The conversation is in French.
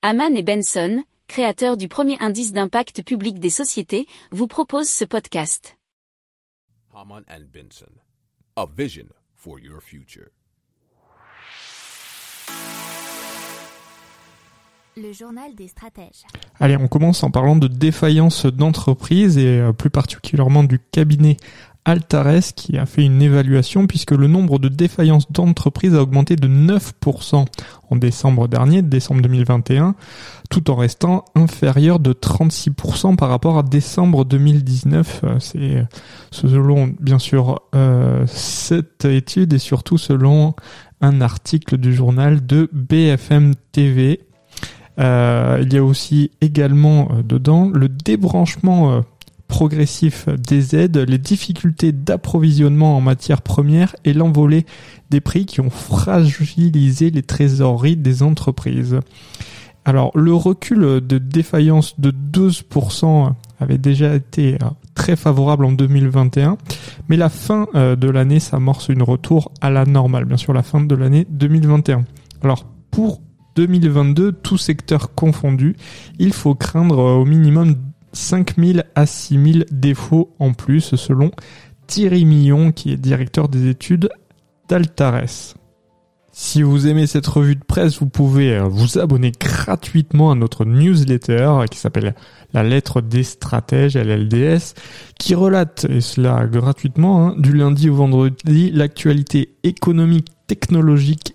Haman et Benson, créateurs du premier indice d'impact public des sociétés, vous proposent ce podcast. Haman and Benson, a vision for your future. Le journal des stratèges. Allez, on commence en parlant de défaillance d'entreprise et euh, plus particulièrement du cabinet Altares qui a fait une évaluation puisque le nombre de défaillances d'entreprises a augmenté de 9% en décembre dernier, décembre 2021, tout en restant inférieur de 36% par rapport à décembre 2019. Euh, c'est euh, selon bien sûr euh, cette étude et surtout selon un article du journal de BFM TV. Euh, il y a aussi également dedans le débranchement progressif des aides, les difficultés d'approvisionnement en matières premières et l'envolée des prix qui ont fragilisé les trésoreries des entreprises. Alors le recul de défaillance de 12% avait déjà été très favorable en 2021, mais la fin euh, de l'année s'amorce une retour à la normale, bien sûr la fin de l'année 2021. Alors pour 2022, tout secteur confondu, il faut craindre au minimum 5000 à 6000 défauts en plus selon Thierry Millon qui est directeur des études d'Altares. Si vous aimez cette revue de presse, vous pouvez euh, vous abonner gratuitement à notre newsletter qui s'appelle La lettre des stratèges, LLDS, qui relate, et cela gratuitement, hein, du lundi au vendredi, l'actualité économique, technologique